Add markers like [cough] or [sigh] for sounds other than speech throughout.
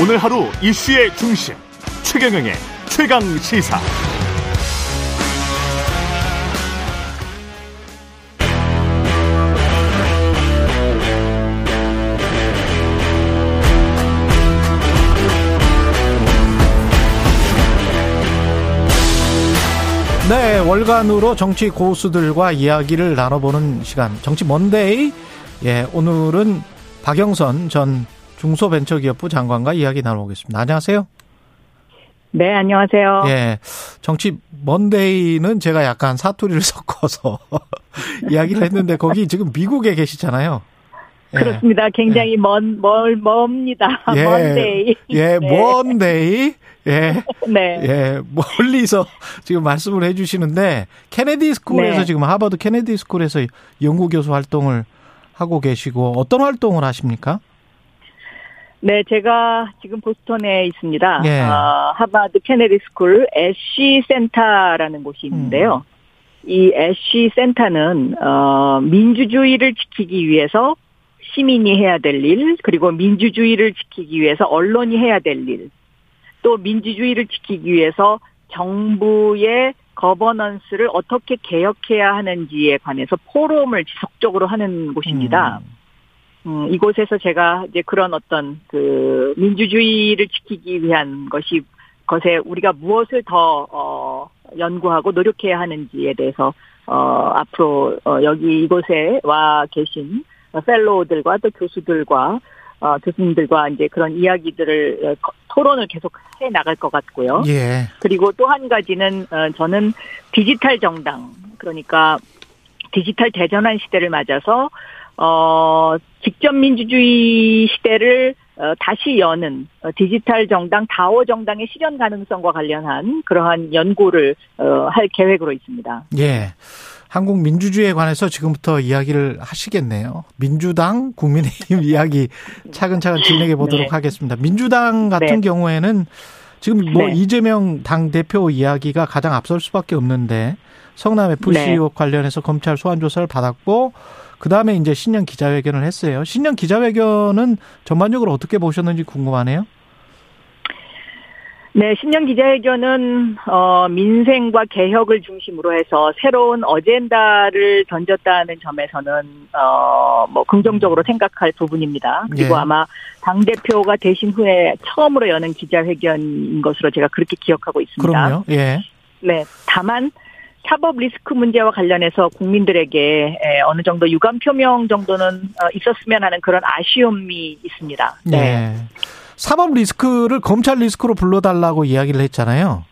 오늘 하루 이슈의 중심 최경영의 최강 시사. 네, 월간으로 정치 고수들과 이야기를 나눠보는 시간. 정치 먼데이. 예, 오늘은 박영선 전 중소벤처기업부 장관과 이야기 나눠보겠습니다. 안녕하세요. 네, 안녕하세요. 예, 정치 Monday는 제가 약간 사투리를 [laughs] 섞어서 [laughs] 이야기를 했는데 거기 지금 미국에 계시잖아요. 예. 그렇습니다. 굉장히 예. 먼, 멀, 멉니다. [laughs] 예. Monday. 예, 네. Monday. 예. 네. 예, 멀리서 지금 말씀을 해 주시는데, 케네디 스쿨에서 네. 지금 하버드 케네디 스쿨에서 연구 교수 활동을 하고 계시고, 어떤 활동을 하십니까? 네, 제가 지금 보스턴에 있습니다. 예. 어, 하버드 케네디 스쿨 애쉬 센터라는 곳이 있는데요. 음. 이 애쉬 센터는, 어, 민주주의를 지키기 위해서 시민이 해야 될 일, 그리고 민주주의를 지키기 위해서 언론이 해야 될 일, 또 민주주의를 지키기 위해서 정부의 거버넌스를 어떻게 개혁해야 하는지에 관해서 포럼을 지속적으로 하는 곳입니다. 음. 음, 이곳에서 제가 이제 그런 어떤 그 민주주의를 지키기 위한 것이 것에 우리가 무엇을 더 어, 연구하고 노력해야 하는지에 대해서 어, 앞으로 어, 여기 이곳에 와 계신 펠로우들과 또 교수들과 어, 교수님들과 이제 그런 이야기들을 어, 토론을 계속 해 나갈 것 같고요. 예. 그리고 또 한 가지는 어, 저는 디지털 정당 그러니까 디지털 대전환 시대를 맞아서 어 직접 민주주의 시대를 어, 다시 여는 어, 디지털 정당 다오 정당의 실현 가능성과 관련한 그러한 연구를 어, 할 계획으로 있습니다. 예. 한국 민주주의에 관해서 지금부터 이야기를 하시겠네요. 민주당, 국민의힘 [laughs] 이야기 차근차근 진행해 보도록 네. 하겠습니다. 민주당 같은 네. 경우에는 지금 뭐 네. 이재명 당 대표 이야기가 가장 앞설 수밖에 없는데 성남 FC 네. 의혹 관련해서 검찰 소환 조사를 받았고 그 다음에 이제 신년 기자회견을 했어요. 신년 기자회견은 전반적으로 어떻게 보셨는지 궁금하네요. 네, 신년 기자회견은 어, 민생과 개혁을 중심으로 해서 새로운 어젠다를 던졌다는 점에서는 어, 뭐 긍정적으로 생각할 부분입니다. 그리고 예. 아마 당 대표가 되신 후에 처음으로 여는 기자회견인 것으로 제가 그렇게 기억하고 있습니다. 그럼요. 예. 네, 다만 사법 리스크 문제와 관련해서 국민들에게 어느 정도 유감 표명 정도는 어, 있었으면 하는 그런 아쉬움이 있습니다. 네. 네. 사법 리스크를 검찰 리스크로 불러달라고 이야기를 했잖아요.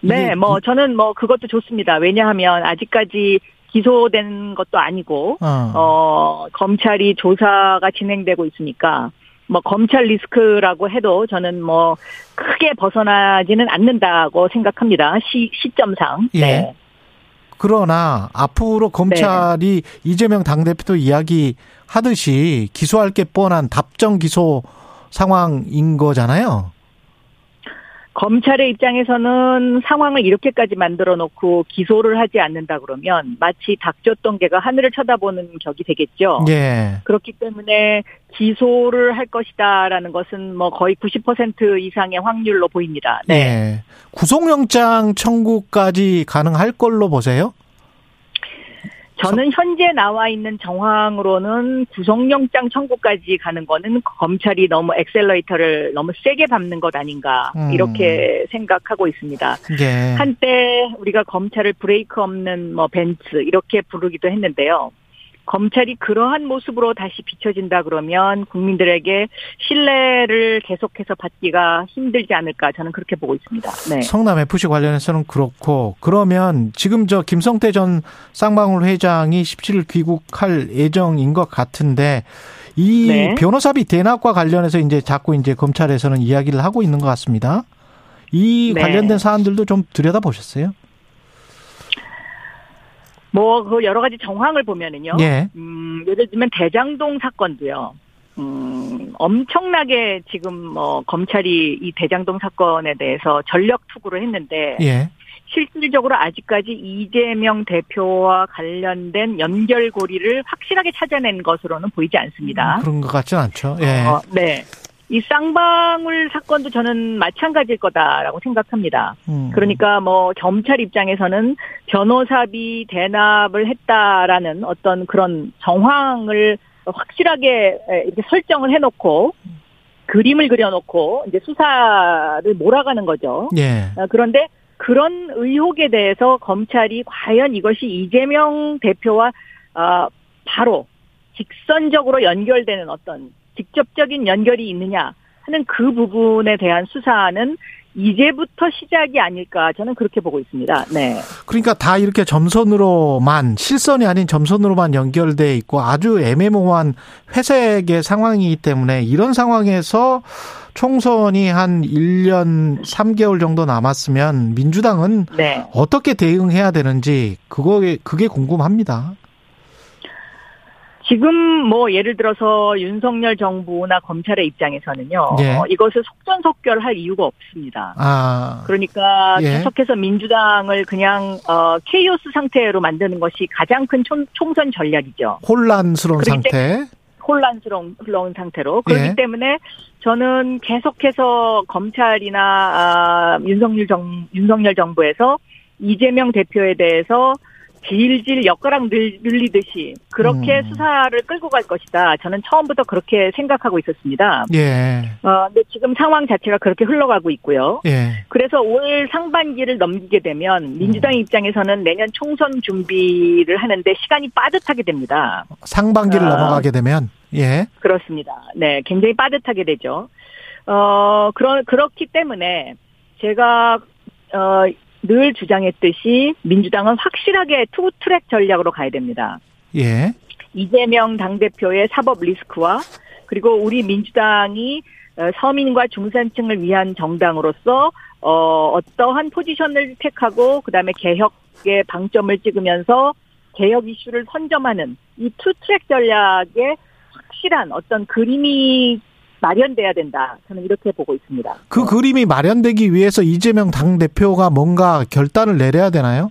네, 뭐 저는 뭐 그것도 좋습니다. 왜냐하면 아직까지 기소된 것도 아니고 어. 어, 검찰이 조사가 진행되고 있으니까 뭐 검찰 리스크라고 해도 저는 뭐 크게 벗어나지는 않는다고 생각합니다. 시 시점상. 예. 네. 그러나 앞으로 검찰이 네. 이재명 당대표도 이야기 하듯이 기소할 게 뻔한 답정 기소 상황인 거잖아요. 검찰의 입장에서는 상황을 이렇게까지 만들어 놓고 기소를 하지 않는다 그러면 마치 닥쳤던 개가 하늘을 쳐다보는 격이 되겠죠. 예. 그렇기 때문에 기소를 할 것이다라는 것은 뭐 거의 90% 이상의 확률로 보입니다. 네. 예. 구속영장 청구까지 가능할 걸로 보세요? 저는 현재 나와 있는 정황으로는 구속영장 청구까지 가는 거는 검찰이 너무 엑셀러이터를 너무 세게 밟는 것 아닌가 음. 이렇게 생각하고 있습니다. 예. 한때 우리가 검찰을 브레이크 없는 뭐 벤츠 이렇게 부르기도 했는데요. 검찰이 그러한 모습으로 다시 비춰진다 그러면 국민들에게 신뢰를 계속해서 받기가 힘들지 않을까 저는 그렇게 보고 있습니다. 네. 성남 FC 관련해서는 그렇고 그러면 지금 저 김성태 전 쌍방울 회장이 17일 귀국할 예정인 것 같은데 이 네. 변호사비 대납과 관련해서 이제 자꾸 이제 검찰에서는 이야기를 하고 있는 것 같습니다. 이 네. 관련된 사안들도 좀 들여다 보셨어요? 뭐, 그 여러 가지 정황을 보면은요. 예. 음, 예를 들면 대장동 사건도요. 음, 엄청나게 지금 뭐 검찰이 이 대장동 사건에 대해서 전력 투구를 했는데 예. 실질적으로 아직까지 이재명 대표와 관련된 연결고리를 확실하게 찾아낸 것으로는 보이지 않습니다. 음, 그런 것 같지는 않죠. 예. 어, 네. 이 쌍방울 사건도 저는 마찬가지일 거다라고 생각합니다. 음. 그러니까 뭐 검찰 입장에서는 변호사비 대납을 했다라는 어떤 그런 정황을 확실하게 이렇게 설정을 해놓고 그림을 그려놓고 이제 수사를 몰아가는 거죠. 예. 어, 그런데 그런 의혹에 대해서 검찰이 과연 이것이 이재명 대표와 어, 바로 직선적으로 연결되는 어떤 직접적인 연결이 있느냐 하는 그 부분에 대한 수사는 이제부터 시작이 아닐까 저는 그렇게 보고 있습니다. 네. 그러니까 다 이렇게 점선으로만 실선이 아닌 점선으로만 연결돼 있고 아주 애매모호한 회색의 상황이기 때문에 이런 상황에서 총선이 한 1년 3개월 정도 남았으면 민주당은 네. 어떻게 대응해야 되는지 그거에 그게 궁금합니다. 지금 뭐 예를 들어서 윤석열 정부나 검찰의 입장에서는요. 예. 어, 이것을 속전속결할 이유가 없습니다. 아. 그러니까 예. 계속해서 민주당을 그냥 어 케이오스 상태로 만드는 것이 가장 큰 총, 총선 전략이죠. 혼란스러운 상태. 혼란스러운 상태로 그렇기 예. 때문에 저는 계속해서 검찰이나 아, 윤석열 정 윤석열 정부에서 이재명 대표에 대해서 질질 엿가락 늘리듯이 그렇게 음. 수사를 끌고 갈 것이다. 저는 처음부터 그렇게 생각하고 있었습니다. 예. 어, 근데 지금 상황 자체가 그렇게 흘러가고 있고요. 예. 그래서 올 상반기를 넘기게 되면 민주당 음. 입장에서는 내년 총선 준비를 하는데 시간이 빠듯하게 됩니다. 상반기를 어, 넘어가게 되면 예. 그렇습니다. 네, 굉장히 빠듯하게 되죠. 어, 그러, 그렇기 때문에 제가 어, 늘 주장했듯이 민주당은 확실하게 two track 전략으로 가야 됩니다. 예. 이재명 당대표의 사법 리스크와 그리고 우리 민주당이 어, 서민과 중산층을 위한 정당으로서 어, 어떠한 포지션을 택하고 그다음에 개혁의 방점을 찍으면서 개혁 이슈를 선점하는 이 two track 전략의 확실한 어떤 그림이 마련돼야 된다. 저는 이렇게 보고 있습니다. 그 네. 그림이 마련되기 위해서 이재명 당 대표가 뭔가 결단을 내려야 되나요?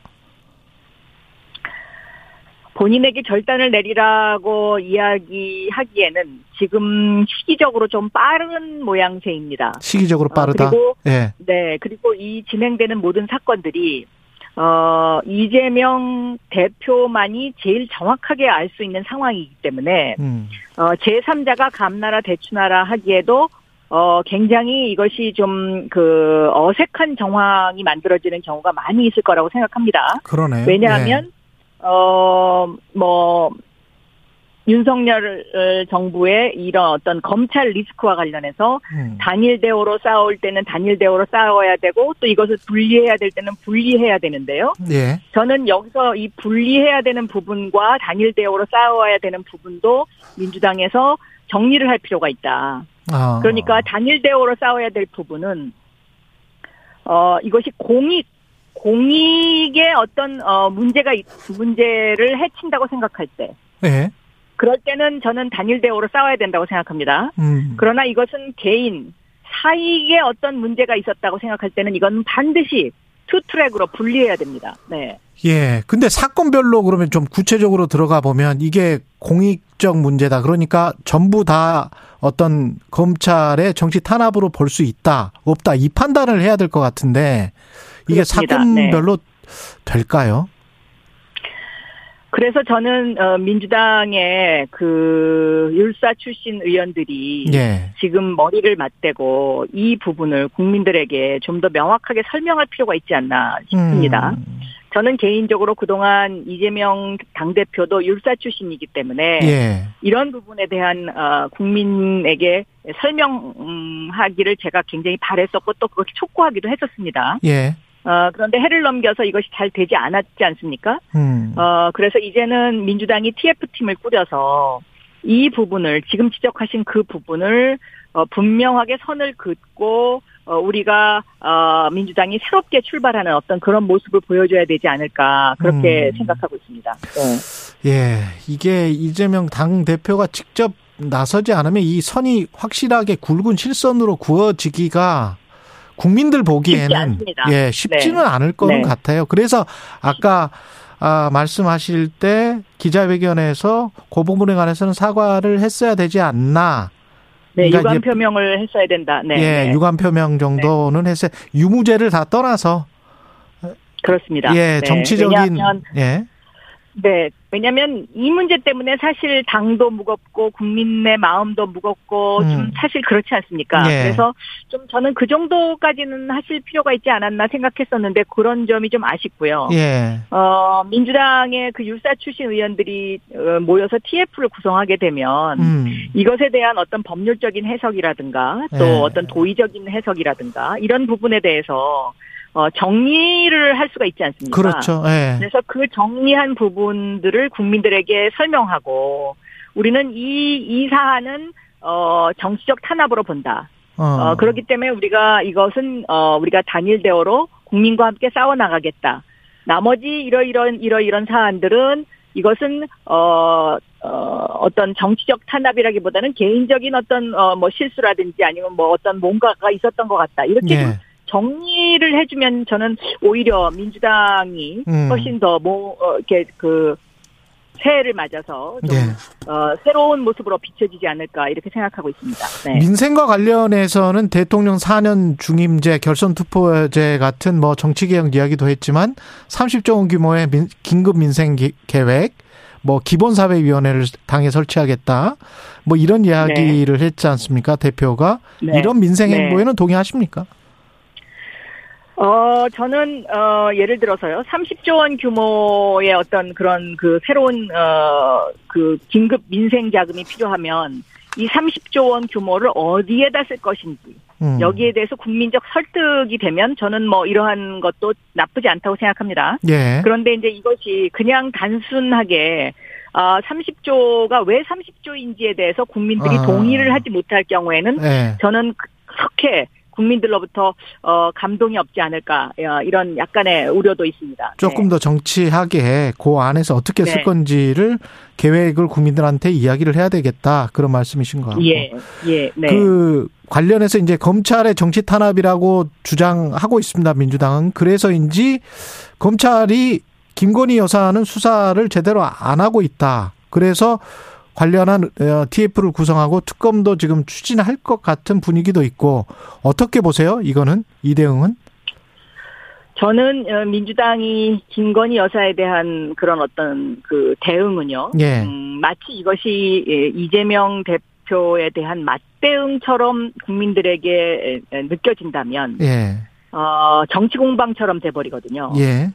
본인에게 결단을 내리라고 이야기하기에는 지금 시기적으로 좀 빠른 모양새입니다. 시기적으로 빠르다. 어, 그리고 네. 네 그리고 이 진행되는 모든 사건들이 어, 이재명 대표만이 제일 정확하게 알 수 있는 상황이기 때문에, 음. 어, 제3자가 감나라 대추나라 하기에도, 어, 굉장히 이것이 좀, 그, 어색한 정황이 만들어지는 경우가 많이 있을 거라고 생각합니다. 그러네. 왜냐하면, 네. 어, 뭐, 윤석열 정부의 이런 어떤 검찰 리스크와 관련해서 음. 단일 대우로 싸울 때는 단일 대우로 싸워야 되고 또 이것을 분리해야 될 때는 분리해야 되는데요. 예. 저는 여기서 이 분리해야 되는 부분과 단일 대우로 싸워야 되는 부분도 민주당에서 정리를 할 필요가 있다. 아. 그러니까 단일 대오로 싸워야 될 부분은 어 이것이 공익 공익의 어떤 어 문제가 문제를 해친다고 생각할 때. 예. 그럴 때는 저는 단일 대오로 싸워야 된다고 생각합니다. 음. 그러나 이것은 개인 사익에 어떤 문제가 있었다고 생각할 때는 이건 반드시 two track으로 분리해야 됩니다. 네. 예. 근데 사건별로 그러면 좀 구체적으로 들어가 보면 이게 공익적 문제다. 그러니까 전부 다 어떤 검찰의 정치 탄압으로 볼 수 있다, 없다. 이 판단을 해야 될 것 같은데 이게 그렇습니다. 사건별로 네. 될까요? 그래서 저는 어, 민주당의 그 율사 출신 의원들이 예. 지금 머리를 맞대고 이 부분을 국민들에게 좀 더 명확하게 설명할 필요가 있지 않나 싶습니다. 음. 저는 개인적으로 그동안 이재명 당대표도 율사 출신이기 때문에 예. 이런 부분에 대한 어, 국민에게 설명하기를 제가 굉장히 바랬었고 또 그렇게 촉구하기도 했었습니다. 예. 어, 그런데 해를 넘겨서 이것이 잘 되지 않았지 않습니까? 음. 어, 그래서 이제는 민주당이 TF팀을 꾸려서 이 부분을, 지금 지적하신 그 부분을, 어, 분명하게 선을 긋고, 어, 우리가, 어, 민주당이 새롭게 출발하는 어떤 그런 모습을 보여줘야 되지 않을까, 그렇게 음. 생각하고 있습니다. 네. 예, 이게 이재명 당대표가 직접 나서지 않으면 이 선이 확실하게 굵은 실선으로 구워지기가 국민들 보기에는 쉽지 예 쉽지는 네. 않을 거는 네. 같아요. 그래서 아까 아, 말씀하실 때 기자회견에서 그 부분에 관해서는 사과를 했어야 되지 않나 네, 그러니까 유감 표명을 했어야 된다. 네. 예, 네. 유감 표명 정도는 네. 했어요. 유무죄를 다 떠나서 그렇습니다. 예, 네. 정치적인 왜냐하면, 예. 네. 왜냐하면 이 문제 때문에 사실 당도 무겁고 국민의 마음도 무겁고 음. 좀 사실 그렇지 않습니까? 네. 그래서 좀 저는 그 정도까지는 하실 필요가 있지 않았나 생각했었는데 그런 점이 좀 아쉽고요. 예. 어, 민주당의 그 율사 출신 의원들이 어, 모여서 TF를 구성하게 되면 음. 이것에 대한 어떤 법률적인 해석이라든가 또 예. 어떤 도의적인 해석이라든가 이런 부분에 대해서 어, 정리를 할 수가 있지 않습니까? 그렇죠. 예. 그래서 그 정리한 부분들을 국민들에게 설명하고 우리는 이, 이 사안은 어, 정치적 탄압으로 본다. 어. 어 그렇기 때문에 우리가 이것은 어, 우리가 단일 대어로 국민과 함께 싸워 나가겠다. 나머지 이러이런 이러이런 사안들은 이것은 어, 어 어떤 정치적 탄압이라기보다는 개인적인 어떤 어 뭐 실수라든지 아니면 뭐 어떤 뭔가가 있었던 것 같다 이렇게 예. 정리를 해주면 저는 오히려 민주당이 음. 훨씬 더 뭐 어, 이렇게 그 새해를 맞아서 좀 네. 어, 새로운 모습으로 비춰지지 않을까 이렇게 생각하고 있습니다. 네. 민생과 관련해서는 대통령 4년 중임제, 결선 투표제 같은 뭐 정치 개혁 이야기도 했지만 30조 원 규모의 민, 긴급 민생 계획, 뭐 기본사회위원회를 당에 설치하겠다, 뭐 이런 이야기를 네. 했지 않습니까 대표가 네. 이런 민생 네. 행보에는 동의하십니까? 어, 저는, 어, 예를 들어서요, 30조 원 규모의 어떤 그런 그 새로운, 어, 그 긴급 민생 자금이 필요하면 이 30조 원 규모를 어디에다 쓸 것인지, 음. 여기에 대해서 국민적 설득이 되면 저는 뭐 이러한 것도 나쁘지 않다고 생각합니다. 예. 그런데 이제 이것이 그냥 단순하게 아, 30조가 왜 30조인지에 대해서 국민들이 아. 동의를 하지 못할 경우에는 예. 저는 그렇게 국민들로부터 어 감동이 없지 않을까 어, 이런 약간의 우려도 있습니다. 조금 네. 더 정치하게 그 안에서 어떻게 쓸 네. 건지를 계획을 국민들한테 이야기를 해야 되겠다 그런 말씀이신 것 같고. 예, 예, 네. 그 관련해서 이제 검찰의 정치 탄압이라고 주장하고 있습니다. 민주당은 그래서인지 검찰이 김건희 여사는 수사를 제대로 안 하고 있다. 그래서 관련한 TF를 어, 구성하고 특검도 지금 추진할 것 같은 분위기도 있고 어떻게 보세요? 이거는 이 대응은? 저는 어, 민주당이 김건희 여사에 대한 그런 어떤 그 대응은요. 예. 음, 마치 이것이 예, 이재명 대표에 대한 맞대응처럼 국민들에게 느껴진다면 예. 어, 정치 공방처럼 돼버리거든요. 예.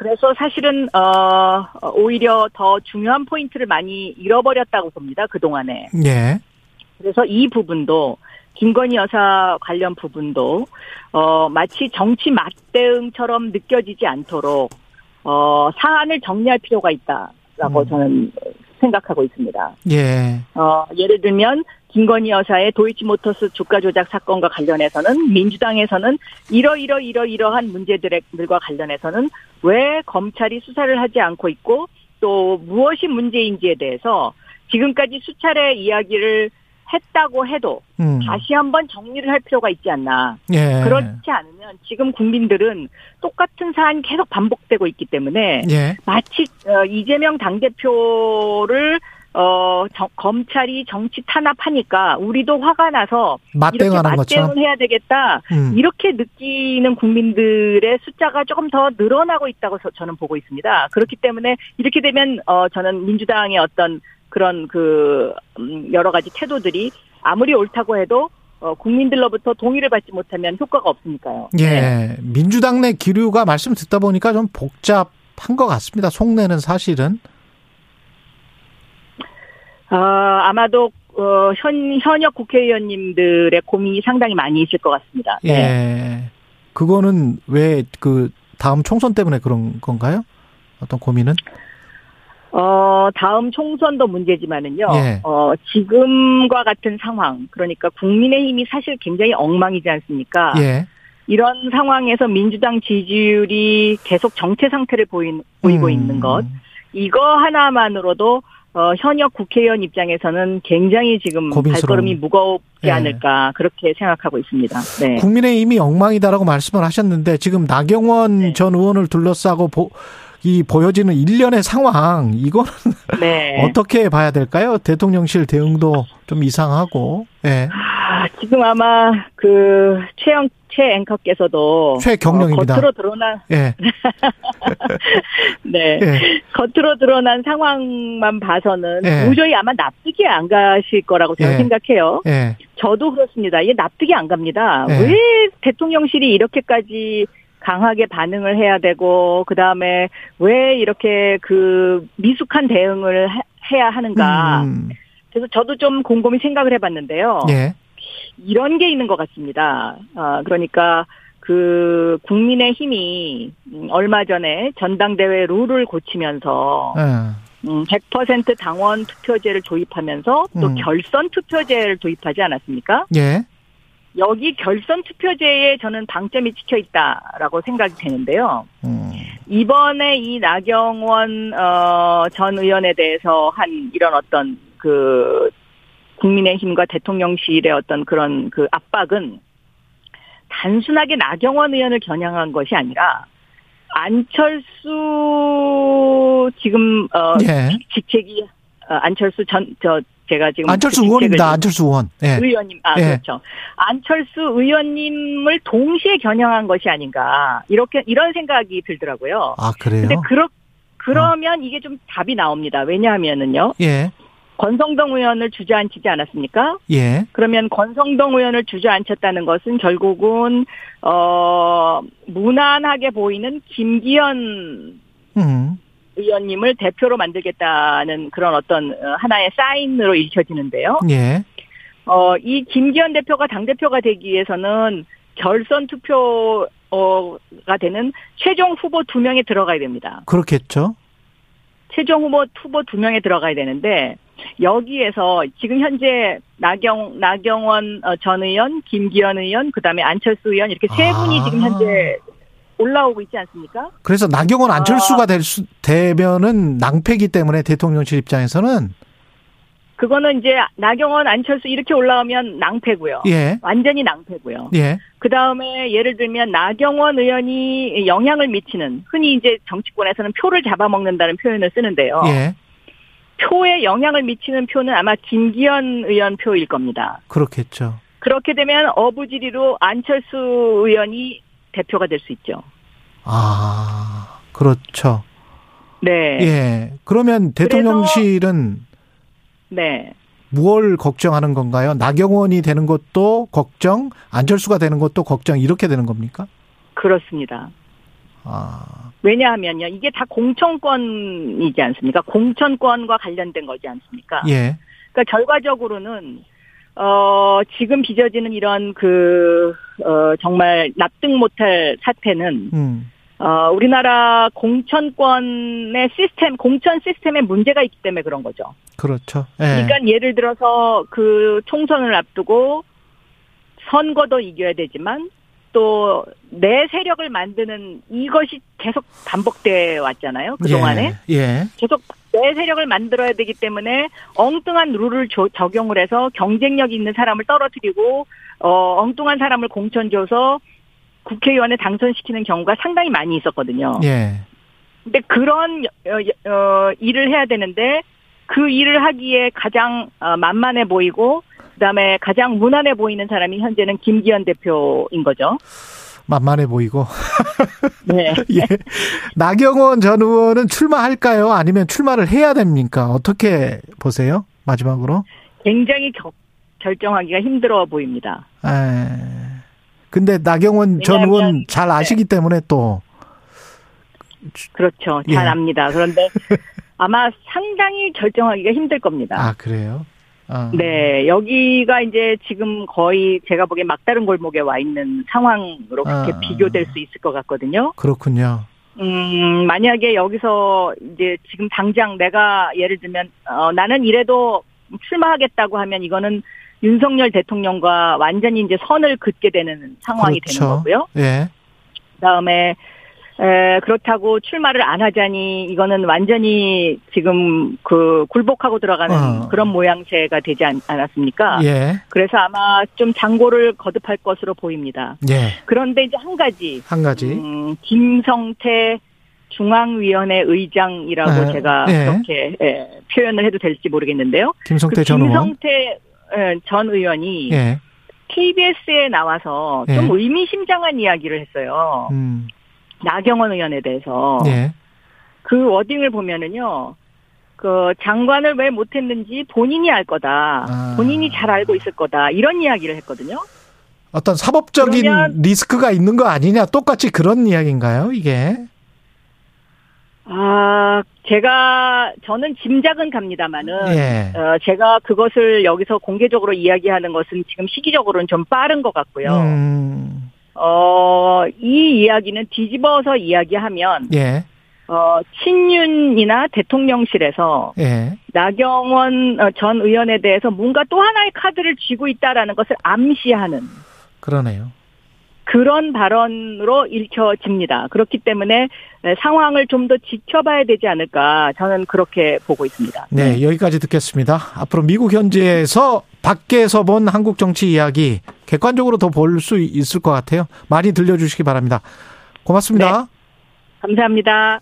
그래서 사실은 어 오히려 더 중요한 포인트를 많이 잃어버렸다고 봅니다. 그 동안에. 예. 그래서 이 부분도 김건희 여사 관련 부분도 어 마치 정치 맞대응처럼 느껴지지 않도록 어 사안을 정리할 필요가 있다라고 음. 저는 생각하고 있습니다. 예. 어 예를 들면 김건희 여사의 도이치모터스 주가 조작 사건과 관련해서는 민주당에서는 이러이러 이러이러한 문제들과 관련해서는 왜 검찰이 수사를 하지 않고 있고 또 무엇이 문제인지에 대해서 지금까지 수차례 이야기를 했다고 해도 음. 다시 한번 정리를 할 필요가 있지 않나. 예. 그렇지 않으면 지금 국민들은 똑같은 사안이 계속 반복되고 있기 때문에 예. 마치 어, 이재명 당대표를 어, 정, 검찰이 정치 탄압하니까 우리도 화가 나서 이렇게 맞대응을 해야 되겠다. 음. 이렇게 느끼는 국민들의 숫자가 조금 더 늘어나고 있다고 저는 보고 있습니다. 그렇기 때문에 이렇게 되면 어, 저는 민주당의 어떤 그런 그 음, 여러 가지 태도들이 아무리 옳다고 해도 어, 국민들로부터 동의를 받지 못하면 효과가 없으니까요. 예. 네. 민주당 내 기류가 말씀 듣다 보니까 좀 복잡한 것 같습니다. 속내는 사실은. 어, 아마도 어, 현 현역 국회의원님들의 고민이 상당히 많이 있을 것 같습니다. 네. 예. 그거는 왜 그 다음 총선 때문에 그런 건가요? 어떤 고민은? 어, 다음 총선도 문제지만은요. 예. 어, 지금과 같은 상황, 그러니까 국민의힘이 사실 굉장히 엉망이지 않습니까? 예. 이런 상황에서 민주당 지지율이 계속 정체 상태를 보인, 보이고 음. 있는 것, 이거 하나만으로도 어, 현역 국회의원 입장에서는 굉장히 지금 고민스러운. 발걸음이 무겁지 네. 않을까 그렇게 생각하고 있습니다. 네. 국민의힘이 엉망이다라고 말씀을 하셨는데 지금 나경원 네. 전 의원을 둘러싸고 보, 이 보여지는 일련의 상황 이거는 네. [laughs] 어떻게 봐야 될까요? 대통령실 대응도 좀 이상하고. 예. 아, 지금 아마 그 최영 최 앵커께서도 최경령입니다. 어, 겉으로 드러난 예. [laughs] 네 예. 겉으로 드러난 상황만 봐서는 예. 도저히 아마 납득이 안 가실 거라고 저는 예. 생각해요. 예. 저도 그렇습니다. 이게 납득이 안 갑니다. 예. 왜 대통령실이 이렇게까지 강하게 반응을 해야 되고 그 다음에 왜 이렇게 그 미숙한 대응을 해야 하는가. 음. 그래서 저도 좀 곰곰이 생각을 해봤는데요. 예. 이런 게 있는 것 같습니다. 아, 그러니까 그 국민의 힘이 얼마 전에 전당대회 룰을 고치면서 네. 음, 100% 당원 투표제를 도입하면서 또 음. 결선 투표제를 도입하지 않았습니까? 예. 여기 결선 투표제에 저는 방점이 찍혀 있다라고 생각이 되는데요. 음. 이번에 이 나경원 어, 전 의원에 대해서 한 이런 어떤 그 국민의힘과 대통령실의 어떤 그런 그 압박은 단순하게 나경원 의원을 겨냥한 것이 아니라 안철수 지금 어 예. 직책이 어, 안철수 전 저 제가 지금 안철수 그 의원입니다. 안철수 의원. 예. 의원님 아 예. 그렇죠. 안철수 의원님을 동시에 겨냥한 것이 아닌가 이렇게 이런 생각이 들더라고요. 아 그래요? 근데 그러 그러면 어. 이게 좀 답이 나옵니다. 왜냐하면은요. 예. 권성동 의원을 주저앉히지 않았습니까? 예. 그러면 권성동 의원을 주저앉혔다는 것은 결국은 어 무난하게 보이는 김기현 음. 의원님을 대표로 만들겠다는 그런 어떤 어, 하나의 사인으로 읽혀지는데요. 예. 어, 이 김기현 대표가 당 대표가 되기 위해서는 결선 투표가 되는 최종 후보 두 명에 들어가야 됩니다. 그렇겠죠. 최종 후보 후보 두 명에 들어가야 되는데 여기에서 지금 현재 나경 나경원 어, 전 의원, 김기현 의원, 그다음에 안철수 의원 이렇게 세 분이 아. 지금 현재 올라오고 있지 않습니까? 그래서 나경원 안철수가 어. 될 수, 되면은 낭패기 때문에 대통령실 입장에서는 그거는 이제 나경원, 안철수 이렇게 올라오면 낭패고요. 예. 완전히 낭패고요. 예. 그 다음에 예를 들면 나경원 의원이 영향을 미치는 흔히 이제 정치권에서는 표를 잡아먹는다는 표현을 쓰는데요. 예. 표에 영향을 미치는 표는 아마 김기현 의원 표일 겁니다. 그렇겠죠. 그렇게 되면 어부지리로 안철수 의원이 대표가 될 수 있죠. 아, 그렇죠. 네. 예. 그러면 대통령실은 네. 무엇 걱정하는 건가요? 나경원이 되는 것도 걱정, 안철수가 되는 것도 걱정 이렇게 되는 겁니까? 그렇습니다. 아. 왜냐하면요, 이게 다 공천권이지 않습니까? 공천권과 관련된 거지 않습니까? 예. 그러니까 결과적으로는 어 지금 빚어지는 이런 그어 정말 납득 못할 사태는 음. 어 우리나라 공천권의 시스템, 공천 시스템에 문제가 있기 때문에 그런 거죠. 그렇죠. 예. 그러니까 예를 들어서 그 총선을 앞두고 선거도 이겨야 되지만 또 내 세력을 만드는 이것이 계속 반복돼 왔잖아요. 그동안에. 예, 예. 계속 내 세력을 만들어야 되기 때문에 엉뚱한 룰을 조, 적용을 해서 경쟁력 있는 사람을 떨어뜨리고 어 엉뚱한 사람을 공천 줘서 국회의원에 당선시키는 경우가 상당히 많이 있었거든요. 예. 근데 그런 어, 어, 일을 해야 되는데 그 일을 하기에 가장 어, 만만해 보이고 그다음에 가장 무난해 보이는 사람이 현재는 김기현 대표인 거죠. 만만해 보이고. [laughs] 네. [laughs] 예. 나경원 전 의원은 출마할까요? 아니면 출마를 해야 됩니까? 어떻게 보세요? 마지막으로. 굉장히 겨, 결정하기가 힘들어 보입니다. 에. 근데 나경원 전 의원 잘 네. 아시기 네. 때문에 또. 그렇죠. 잘 예. 압니다. 그런데 [laughs] 아마 상당히 결정하기가 힘들 겁니다. 아, 그래요? 아. 네, 여기가 이제 지금 거의 제가 보기엔 막다른 골목에 와 있는 상황으로 그렇게 아. 비교될 수 있을 것 같거든요. 그렇군요. 음, 만약에 여기서 이제 지금 당장 내가 예를 들면, 어, 나는 이래도 출마하겠다고 하면 이거는 윤석열 대통령과 완전히 이제 선을 긋게 되는 상황이 그렇죠. 되는 거고요. 예. 그 다음에 에, 그렇다고 출마를 안 하자니 이거는 완전히 지금 그 굴복하고 들어가는 어. 그런 모양새가 되지 않, 았습니까 예. 그래서 아마 좀 장고를 거듭할 것으로 보입니다. 예. 그런데 이제 한 가지 한 가지 음, 김성태 중앙위원회 의장이라고 네. 제가 네. 그렇게 예, 표현을 해도 될지 모르겠는데요. 김성태 그전 의원. 김성태 예, 전 의원이 예. KBS에 나와서 좀 예. 의미심장한 이야기를 했어요. 음. 나경원 의원에 대해서. 예. 그 워딩을 보면은요. 그 장관을 왜 못했는지 본인이 알 거다. 아. 본인이 잘 알고 있을 거다. 이런 이야기를 했거든요. 어떤 사법적인 리스크가 있는 거 아니냐? 똑같이 그런 이야기인가요? 이게? 아, 제가 저는 짐작은 갑니다만은 예. 어, 제가 그것을 여기서 공개적으로 이야기하는 것은 지금 시기적으로는 좀 빠른 것 같고요. 음. 어, 이 이야기는 뒤집어서 이야기하면 예. 어, 친윤이나 대통령실에서 예. 나경원 어, 전 의원에 대해서 뭔가 또 하나의 카드를 쥐고 있다라는 것을 암시하는 그러네요. 그런 발언으로 읽혀집니다. 그렇기 때문에 상황을 좀 더 지켜봐야 되지 않을까 저는 그렇게 보고 있습니다. 네, 네, 여기까지 듣겠습니다. 앞으로 미국 현지에서 밖에서 본 한국 정치 이야기 객관적으로 더 볼 수 있을 것 같아요. 많이 들려주시기 바랍니다. 고맙습니다. 네, 감사합니다.